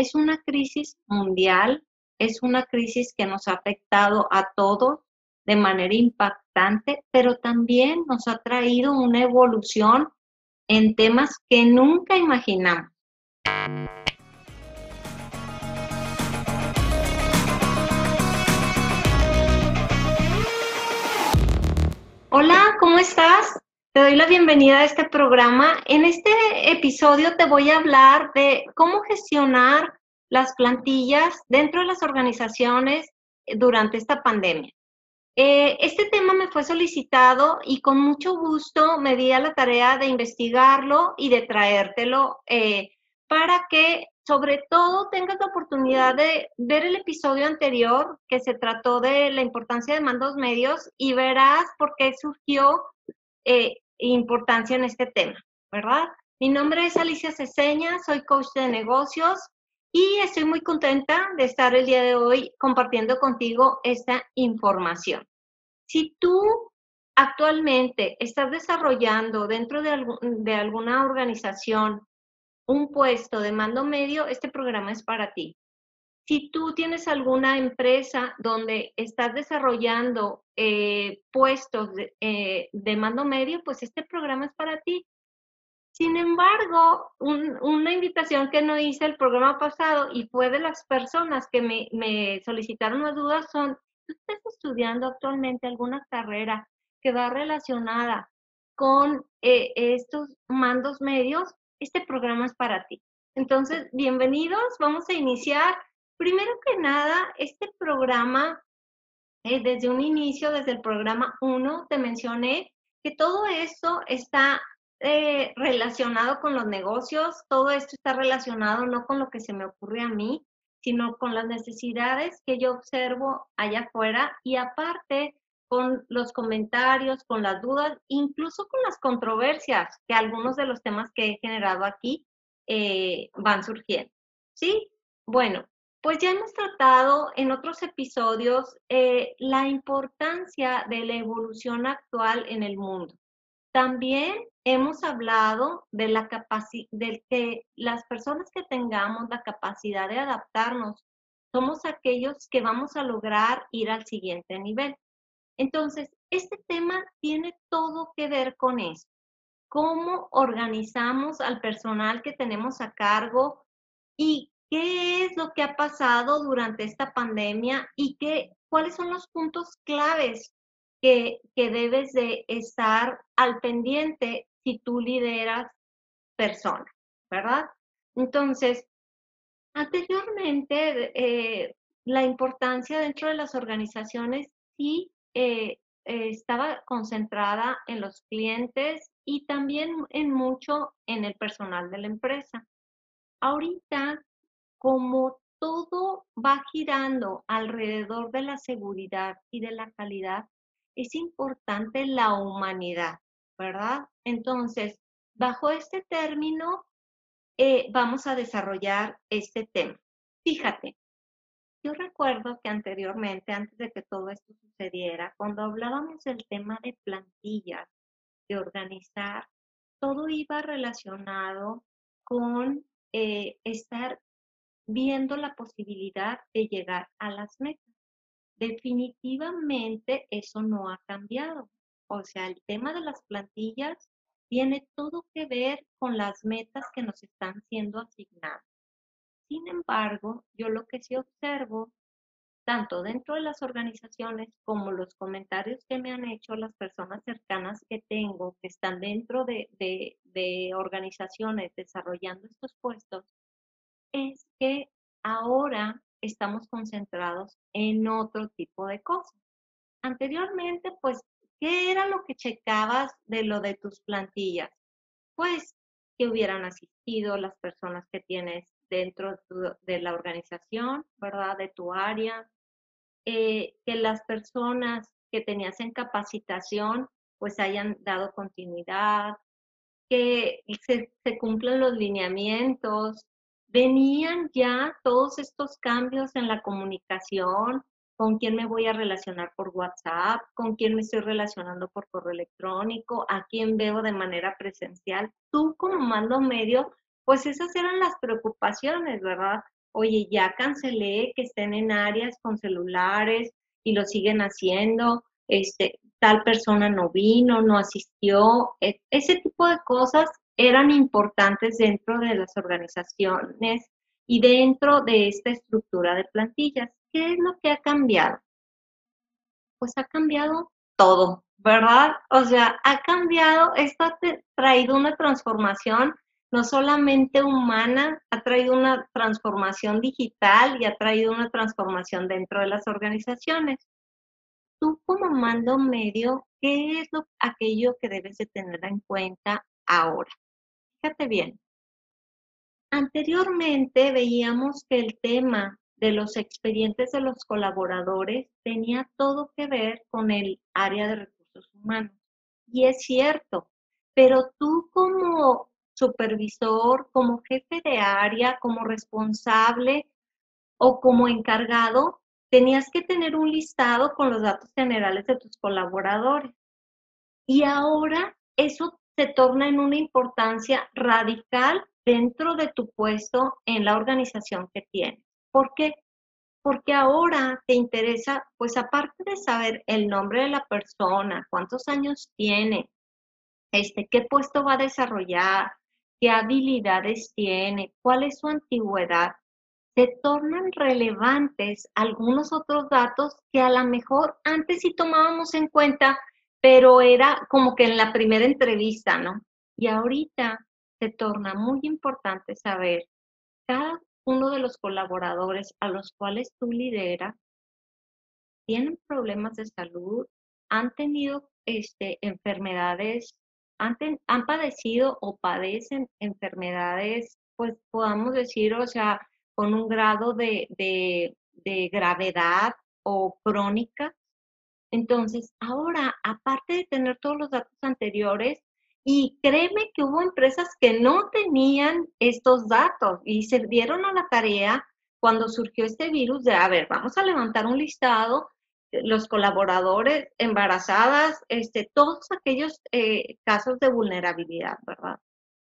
es una crisis mundial, es una crisis que nos ha afectado a todos de manera impactante, pero también nos ha traído una evolución en temas que nunca imaginamos. Hola, ¿cómo estás? Te doy la bienvenida a este programa. En este episodio te voy a hablar de cómo gestionar las plantillas dentro de las organizaciones durante esta pandemia. Eh, este tema me fue solicitado y con mucho gusto me di a la tarea de investigarlo y de traértelo eh, para que sobre todo tengas la oportunidad de ver el episodio anterior que se trató de la importancia de mandos medios y verás por qué surgió eh, importancia en este tema, ¿verdad? Mi nombre es Alicia Ceseña, soy coach de negocios y estoy muy contenta de estar el día de hoy compartiendo contigo esta información. Si tú actualmente estás desarrollando dentro de, de alguna organización un puesto de mando medio, este programa es para ti. Si tú tienes alguna empresa donde estás desarrollando eh, puestos eh, de, mando medio, pues este programa es para ti. Sin embargo, una invitación que no hice el programa pasado y fue de las personas que me, solicitaron las dudas son, ¿tú estás estudiando actualmente alguna carrera que va relacionada con eh, estos mandos medios? Este programa es para ti. Entonces, bienvenidos, vamos a iniciar Primero que nada, este programa, eh, desde un inicio, desde el programa 1, te mencioné que todo esto está eh, relacionado con los negocios, todo esto está relacionado no con lo que se me ocurre a mí, sino con las necesidades que yo observo allá afuera y aparte con los comentarios, con las dudas, incluso con las controversias que algunos de los temas que he generado aquí eh, van surgiendo. ¿Sí? Bueno, pues ya hemos tratado en otros episodios eh, la importancia de la evolución actual en el mundo. También hemos hablado de la de que las personas que tengamos la capacidad de adaptarnos somos aquellos que vamos a lograr ir al siguiente nivel. Entonces, este tema tiene todo que ver con eso. Cómo organizamos al personal que tenemos a cargo y qué es lo que ha pasado durante esta pandemia y qué, cuáles son los puntos claves que, que debes de estar al pendiente si tú lideras personas, ¿verdad? Entonces, anteriormente, eh, la importancia dentro de las organizaciones sí eh, estaba concentrada en los clientes y también en mucho en el personal de la empresa. Ahorita como todo va girando alrededor de la seguridad y de la calidad, es importante la humanidad, ¿verdad? Entonces, bajo este término, eh, vamos a desarrollar este tema. Fíjate, yo recuerdo que anteriormente, antes de que todo esto sucediera, cuando hablábamos del tema de plantillas, de organizar, todo iba relacionado con eh, estar viendo la posibilidad de llegar a las metas. Definitivamente eso no ha cambiado. O sea, el tema de las plantillas tiene todo que ver con las metas que nos están siendo asignadas. Sin embargo, yo lo que sí observo, tanto dentro de las organizaciones como los comentarios que me han hecho las personas cercanas que tengo, que están dentro de, de organizaciones desarrollando estos puestos, es que ahora estamos concentrados en otro tipo de cosas. Anteriormente, pues, ¿qué era lo que checabas de lo de tus plantillas? Pues que hubieran asistido las personas que tienes dentro de la organización, ¿verdad? De tu área, eh, que las personas que tenías en capacitación pues hayan dado continuidad, que se, se cumplan los lineamientos, venían ya todos estos cambios en la comunicación, con quién me voy a relacionar por WhatsApp, con quién me estoy relacionando por correo electrónico, a quién veo de manera presencial. Tú como mando medio, pues esas eran las preocupaciones, ¿verdad? oye, ya cancelé que estén en áreas con celulares y lo siguen haciendo, este, tal persona no vino, no asistió, e, ese tipo de cosas eran importantes dentro de las organizaciones y dentro de esta estructura de plantillas. ¿Qué es lo que ha cambiado? Pues ha cambiado todo, ¿verdad? O sea, ha cambiado, esto ha traído una transformación no solamente humana, ha traído una transformación digital y ha traído una transformación dentro de las organizaciones. Tú como mando medio, ¿qué es lo, aquello que debes de tener en cuenta ahora? Fíjate bien. Anteriormente veíamos que el tema de los expedientes de los colaboradores tenía todo que ver con el área de recursos humanos. Y es cierto, pero tú como supervisor, como jefe de área, como responsable o como encargado, tenías que tener un listado con los datos generales de tus colaboradores. Y ahora eso se torna en una importancia radical dentro de tu puesto en la organización que tienes. ¿Por qué? Porque ahora te interesa, pues aparte de saber el nombre de la persona, cuántos años tiene, este, qué puesto va a desarrollar, qué habilidades tiene, cuál es su antigüedad, se tornan relevantes algunos otros datos que a lo mejor antes sí tomábamos en cuenta, pero era como que en la primera entrevista, ¿no? Y ahorita se torna muy importante saber cada uno de los colaboradores a los cuales tú lideras tienen problemas de salud, han tenido este, enfermedades han, padecido o padecen enfermedades, pues podamos decir, o sea, con un grado de, de gravedad o crónica. Entonces, ahora, aparte de tener todos los datos anteriores, y créeme que hubo empresas que no tenían estos datos y se dieron a la tarea cuando surgió este virus de, a ver, vamos a levantar un listado los colaboradores, embarazadas, este, todos aquellos eh, casos de vulnerabilidad, ¿verdad?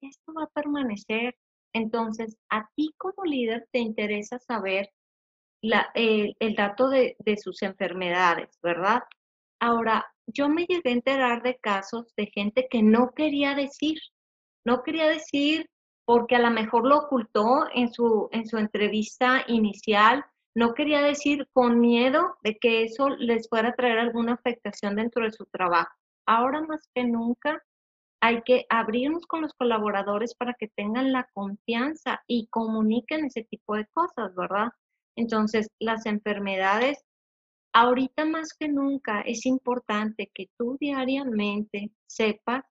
Esto va a permanecer. Entonces, a ti como líder te interesa saber la, el dato de, de sus enfermedades, ¿verdad? Ahora, yo me llegué a enterar de casos de gente que no quería decir, no quería decir porque a lo mejor lo ocultó en su, en su entrevista inicial no quería decir con miedo de que eso les fuera a traer alguna afectación dentro de su trabajo. Ahora más que nunca hay que abrirnos con los colaboradores para que tengan la confianza y comuniquen ese tipo de cosas, ¿verdad? Entonces, las enfermedades, ahorita más que nunca es importante que tú diariamente sepas,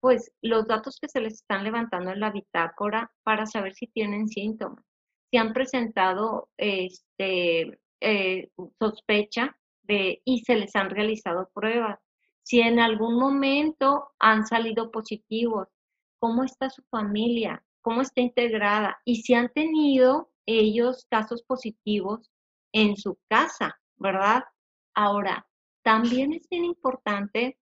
pues, los datos que se les están levantando en la bitácora para saber si tienen síntomas. Si han presentado este, eh, sospecha de, y se les han realizado pruebas. Si en algún momento han salido positivos, cómo está su familia, cómo está integrada y si han tenido ellos casos positivos en su casa, ¿verdad? Ahora, también es bien importante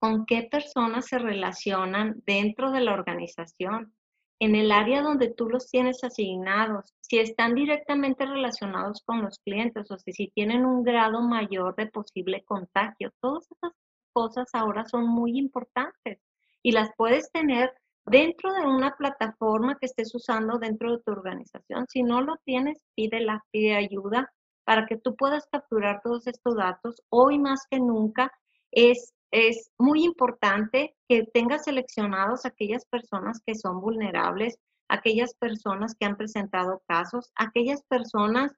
con qué personas se relacionan dentro de la organización en el área donde tú los tienes asignados, si están directamente relacionados con los clientes o si, tienen un grado mayor de posible contagio. Todas esas cosas ahora son muy importantes y las puedes tener dentro de una plataforma que estés usando dentro de tu organización. Si no lo tienes, pídela, pide ayuda para que tú puedas capturar todos estos datos. Hoy más que nunca es es muy importante que tengas seleccionados aquellas personas que son vulnerables, aquellas personas que han presentado casos, aquellas personas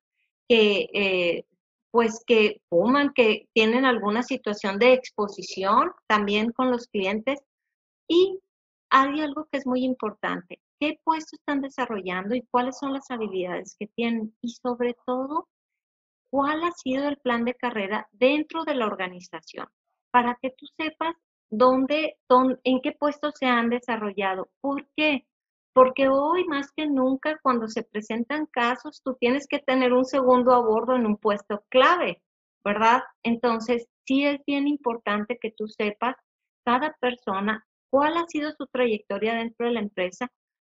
que eh, pues que fuman, que tienen alguna situación de exposición también con los clientes. Y hay algo que es muy importante, qué puesto están desarrollando y cuáles son las habilidades que tienen y sobre todo, cuál ha sido el plan de carrera dentro de la organización para que tú sepas dónde, en qué puestos se han desarrollado. ¿Por qué? Porque hoy más que nunca cuando se presentan casos, tú tienes que tener un segundo a bordo en un puesto clave, ¿verdad? Entonces, sí es bien importante que tú sepas cada persona cuál ha sido su trayectoria dentro de la empresa.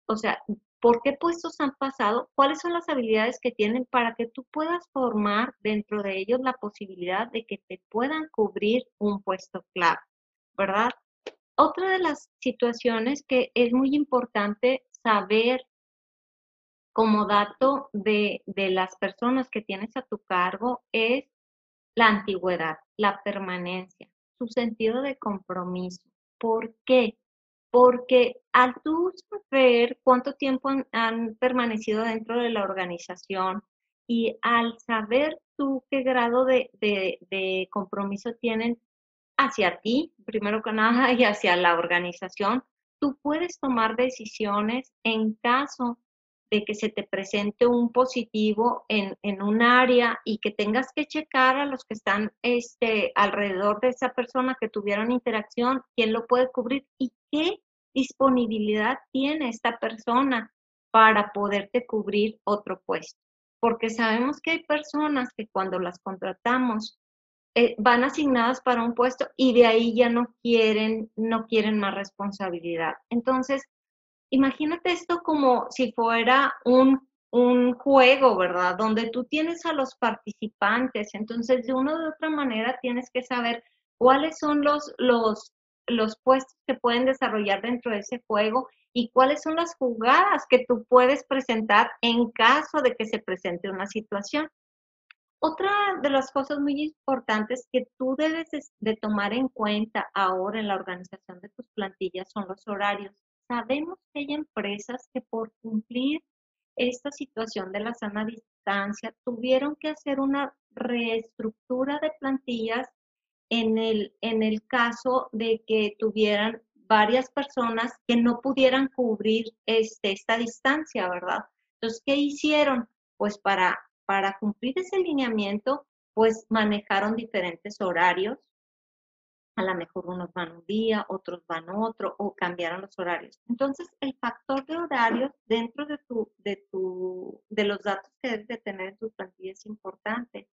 O sea, por qué puestos han pasado, cuáles son las habilidades que tienen para que tú puedas formar dentro de ellos la posibilidad de que te puedan cubrir un puesto clave, ¿verdad? Otra de las situaciones que es muy importante saber como dato de, de las personas que tienes a tu cargo es la antigüedad, la permanencia, su sentido de compromiso. ¿Por qué? Porque al tú saber cuánto tiempo han, permanecido dentro de la organización y al saber tú qué grado de, de compromiso tienen hacia ti, primero que nada, y hacia la organización, tú puedes tomar decisiones en caso de que se te presente un positivo en, un área y que tengas que checar a los que están este, alrededor de esa persona que tuvieron interacción, quién lo puede cubrir y qué disponibilidad tiene esta persona para poderte cubrir otro puesto. Porque sabemos que hay personas que cuando las contratamos eh, van asignadas para un puesto y de ahí ya no quieren, no quieren más responsabilidad. Entonces, imagínate esto como si fuera un, juego, ¿verdad? Donde tú tienes a los participantes, entonces de una u otra manera tienes que saber cuáles son los, los, los puestos que pueden desarrollar dentro de ese juego y cuáles son las jugadas que tú puedes presentar en caso de que se presente una situación. Otra de las cosas muy importantes que tú debes de tomar en cuenta ahora en la organización de tus plantillas son los horarios. Sabemos que hay empresas que por cumplir esta situación de la sana distancia tuvieron que hacer una reestructura de plantillas en el, caso de que tuvieran varias personas que no pudieran cubrir este, esta distancia, ¿verdad? Entonces, ¿qué hicieron? Pues para, para cumplir ese lineamiento, pues manejaron diferentes horarios a lo mejor unos van un día, otros van otro, o cambiaron los horarios. Entonces, el factor de horarios dentro de, tu, de, tu, de los datos que debes de tener en tu plantilla es importante.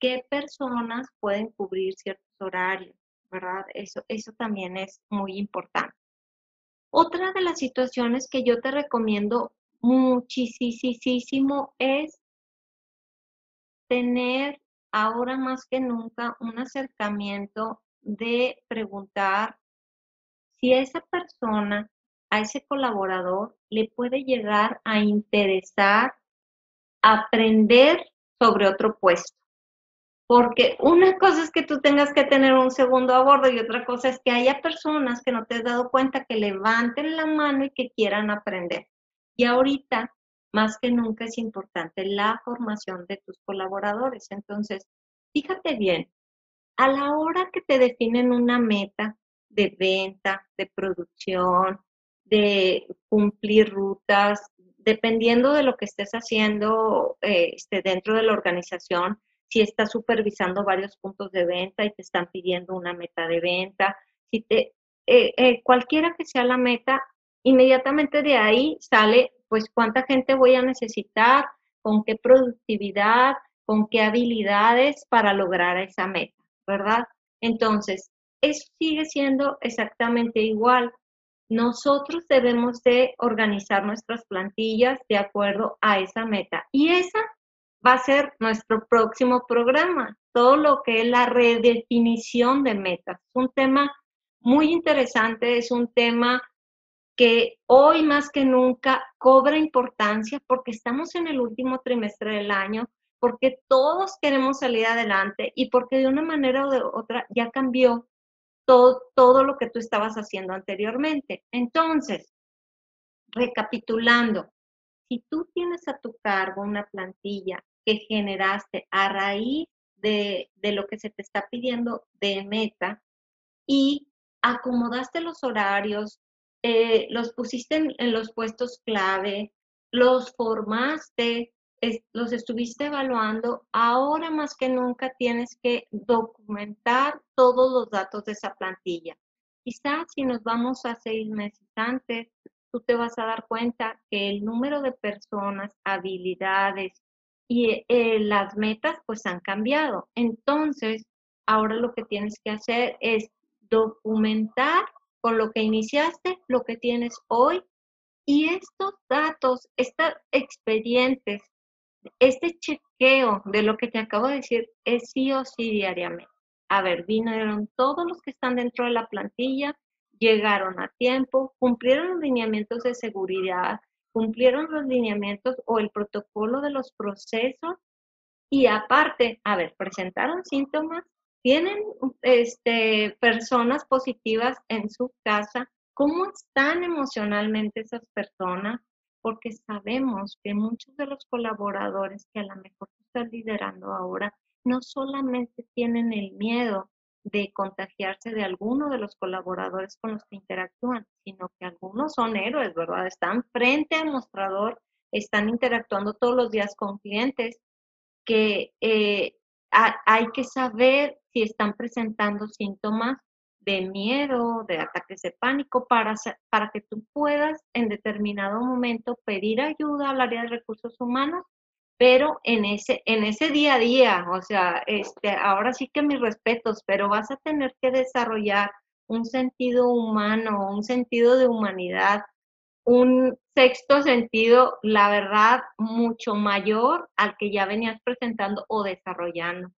¿Qué personas pueden cubrir ciertos horarios? ¿Verdad? Eso, eso también es muy importante. Otra de las situaciones que yo te recomiendo muchísimo es tener ahora más que nunca un acercamiento de preguntar si esa persona, a ese colaborador, le puede llegar a interesar aprender sobre otro puesto. Porque una cosa es que tú tengas que tener un segundo a bordo y otra cosa es que haya personas que no te has dado cuenta que levanten la mano y que quieran aprender. Y ahorita, más que nunca, es importante la formación de tus colaboradores. Entonces, fíjate bien, a la hora que te definen una meta de venta, de producción, de cumplir rutas, dependiendo de lo que estés haciendo eh, este, dentro de la organización, si estás supervisando varios puntos de venta y te están pidiendo una meta de venta, si te, eh, eh, cualquiera que sea la meta, inmediatamente de ahí sale, pues, cuánta gente voy a necesitar, con qué productividad, con qué habilidades para lograr esa meta. ¿Verdad? Entonces, eso sigue siendo exactamente igual. Nosotros debemos de organizar nuestras plantillas de acuerdo a esa meta. Y esa va a ser nuestro próximo programa, todo lo que es la redefinición de metas. Es un tema muy interesante, es un tema que hoy más que nunca cobra importancia porque estamos en el último trimestre del año, porque todos queremos salir adelante y porque de una manera o de otra ya cambió todo, todo lo que tú estabas haciendo anteriormente. Entonces, recapitulando, si tú tienes a tu cargo una plantilla que generaste a raíz de, de lo que se te está pidiendo de meta y acomodaste los horarios, eh, los pusiste en, en los puestos clave, los formaste, los estuviste evaluando, ahora más que nunca tienes que documentar todos los datos de esa plantilla. Quizás si nos vamos a seis meses antes, tú te vas a dar cuenta que el número de personas, habilidades y eh, las metas pues han cambiado. Entonces, ahora lo que tienes que hacer es documentar con lo que iniciaste, lo que tienes hoy Y estos datos, estos expedientes, este chequeo de lo que te acabo de decir es sí o sí diariamente. A ver, vinieron todos los que están dentro de la plantilla, llegaron a tiempo, cumplieron los lineamientos de seguridad, cumplieron los lineamientos o el protocolo de los procesos y aparte, a ver, presentaron síntomas, tienen este, personas positivas en su casa, ¿cómo están emocionalmente esas personas? Porque sabemos que muchos de los colaboradores que a lo mejor están liderando ahora no solamente tienen el miedo de contagiarse de alguno de los colaboradores con los que interactúan, sino que algunos son héroes, ¿verdad? Están frente al mostrador, están interactuando todos los días con clientes, que eh, hay que saber si están presentando síntomas de miedo, de ataques de pánico, para, para que tú puedas en determinado momento pedir ayuda al área de recursos humanos pero en ese, en ese día a día, o sea, este, ahora sí que mis respetos, pero vas a tener que desarrollar un sentido humano, un sentido de humanidad, un sexto sentido, la verdad, mucho mayor al que ya venías presentando o desarrollando.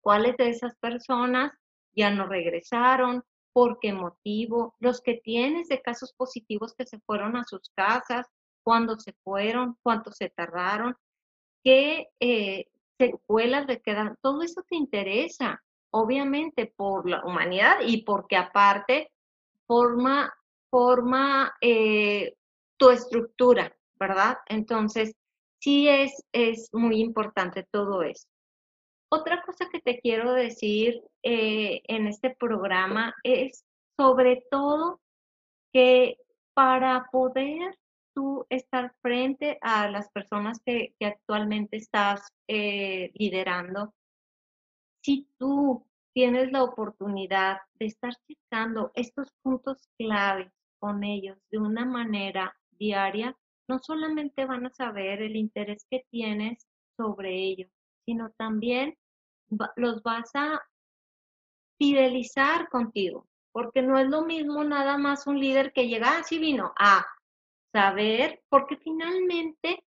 ¿Cuáles de esas personas ya no regresaron? ¿Por qué motivo? Los que tienes de casos positivos que se fueron a sus casas, cuándo se fueron, cuánto se tardaron, qué eh, secuelas le quedan, todo eso te interesa, obviamente por la humanidad y porque aparte forma, forma eh, tu estructura, ¿verdad? Entonces, sí es, es muy importante todo eso. Otra cosa que te quiero decir eh, en este programa es sobre todo que para poder tú estar frente a las personas que, actualmente estás eh, liderando, si tú tienes la oportunidad de estar checando estos puntos claves con ellos de una manera diaria, no solamente van a saber el interés que tienes sobre ellos, sino también los vas a fidelizar contigo, porque no es lo mismo nada más un líder que llega, ah, vino, ah, saber, porque finalmente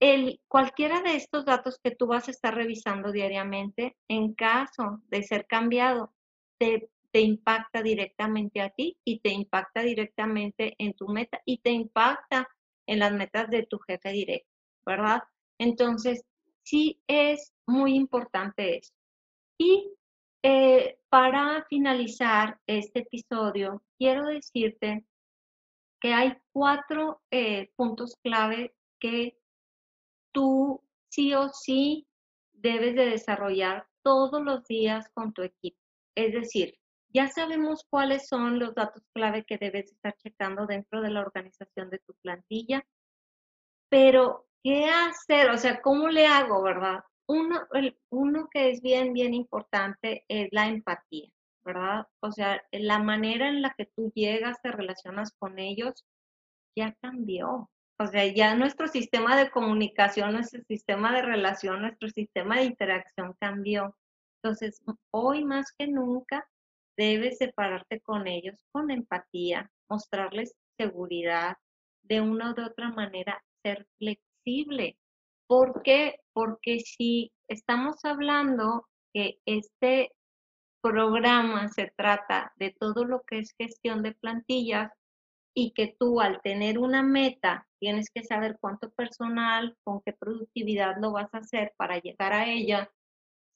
el, cualquiera de estos datos que tú vas a estar revisando diariamente, en caso de ser cambiado, te, te impacta directamente a ti y te impacta directamente en tu meta y te impacta en las metas de tu jefe directo, ¿verdad? Entonces, sí es muy importante eso. Y eh, para finalizar este episodio, quiero decirte que hay cuatro eh, puntos clave que tú sí o sí debes de desarrollar todos los días con tu equipo. Es decir, ya sabemos cuáles son los datos clave que debes estar checando dentro de la organización de tu plantilla, pero ¿qué hacer? O sea, ¿cómo le hago, verdad? Uno, uno que es bien, bien importante es la empatía. ¿verdad? O sea, la manera en la que tú llegas, te relacionas con ellos, ya cambió. O sea, ya nuestro sistema de comunicación, nuestro sistema de relación, nuestro sistema de interacción cambió. Entonces, hoy más que nunca, debes separarte con ellos con empatía, mostrarles seguridad, de una o de otra manera, ser flexible. ¿Por qué? Porque si estamos hablando que este programa se trata de todo lo que es gestión de plantillas y que tú al tener una meta tienes que saber cuánto personal, con qué productividad lo vas a hacer para llegar a ella.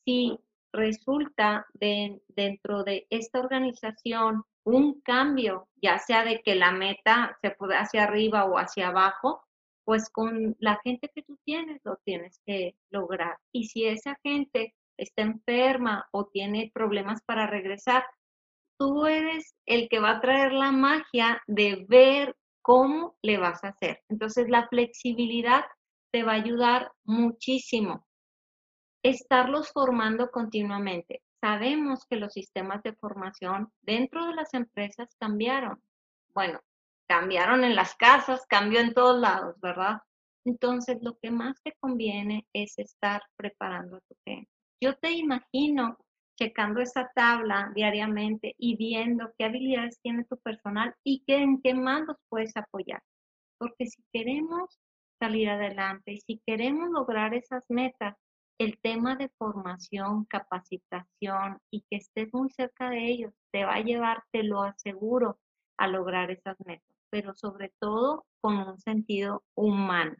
Si resulta de, dentro de esta organización un cambio, ya sea de que la meta se puede hacia arriba o hacia abajo, pues con la gente que tú tienes lo tienes que lograr. Y si esa gente está enferma o tiene problemas para regresar, tú eres el que va a traer la magia de ver cómo le vas a hacer. Entonces, la flexibilidad te va a ayudar muchísimo. Estarlos formando continuamente. Sabemos que los sistemas de formación dentro de las empresas cambiaron. Bueno, cambiaron en las casas, cambió en todos lados, ¿verdad? Entonces, lo que más te conviene es estar preparando a tu gente. Yo te imagino checando esa tabla diariamente y viendo qué habilidades tiene tu personal y en qué más los puedes apoyar. Porque si queremos salir adelante y si queremos lograr esas metas, el tema de formación, capacitación y que estés muy cerca de ellos te va a llevar, te lo aseguro, a lograr esas metas, pero sobre todo con un sentido humano.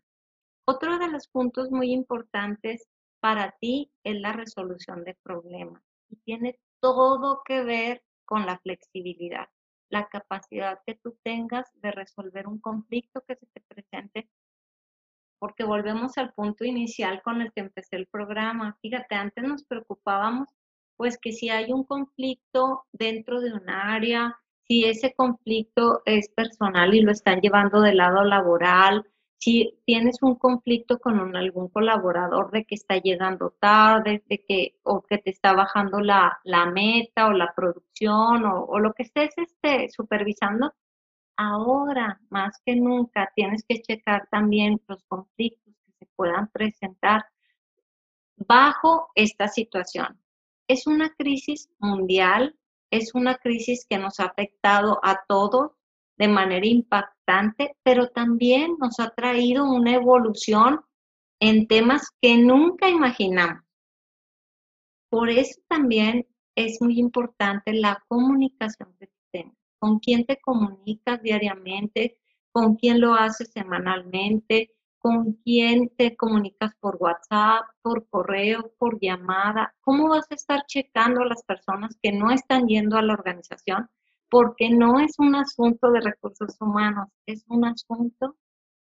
Otro de los puntos muy importantes para ti es la resolución de problemas y tiene todo que ver con la flexibilidad, la capacidad que tú tengas de resolver un conflicto que se te presente porque volvemos al punto inicial con el que empecé el programa. Fíjate, antes nos preocupábamos, pues que si hay un conflicto dentro de un área, si ese conflicto es personal y lo están llevando del lado laboral, si tienes un conflicto con algún colaborador de que está llegando tarde, de que, o que te está bajando la, meta o la producción o, o, lo que estés este, supervisando, ahora más que nunca tienes que checar también los conflictos que se puedan presentar bajo esta situación. Es una crisis mundial, es una crisis que nos ha afectado a todos de manera impactante, pero también nos ha traído una evolución en temas que nunca imaginamos. Por eso también es muy importante la comunicación que tengas con quién te comunicas diariamente, con quién lo haces semanalmente, con quién te comunicas por WhatsApp, por correo, por llamada. ¿Cómo vas a estar checando a las personas que no están yendo a la organización? Porque no es un asunto de recursos humanos, es un asunto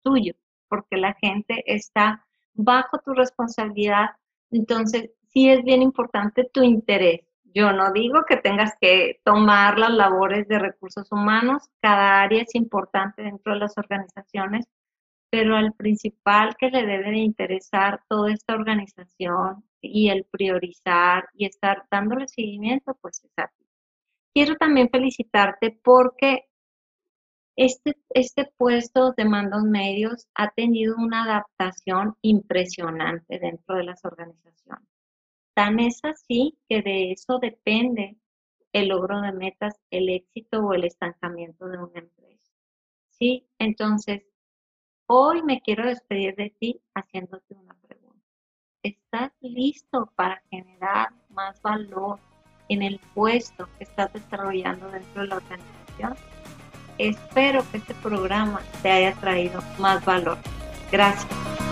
tuyo, porque la gente está bajo tu responsabilidad. Entonces, sí es bien importante tu interés. Yo no digo que tengas que tomar las labores de recursos humanos, cada área es importante dentro de las organizaciones, pero al principal que le debe de interesar toda esta organización y el priorizar y estar dándole seguimiento, pues es a ti. Quiero también felicitarte porque este, este puesto de mandos medios ha tenido una adaptación impresionante dentro de las organizaciones. Tan es así que de eso depende el logro de metas, el éxito o el estancamiento de una empresa. Sí, entonces, hoy me quiero despedir de ti haciéndote una pregunta. ¿Estás listo para generar más valor en el puesto que estás desarrollando dentro de la organización? Espero que este programa te haya traído más valor. Gracias.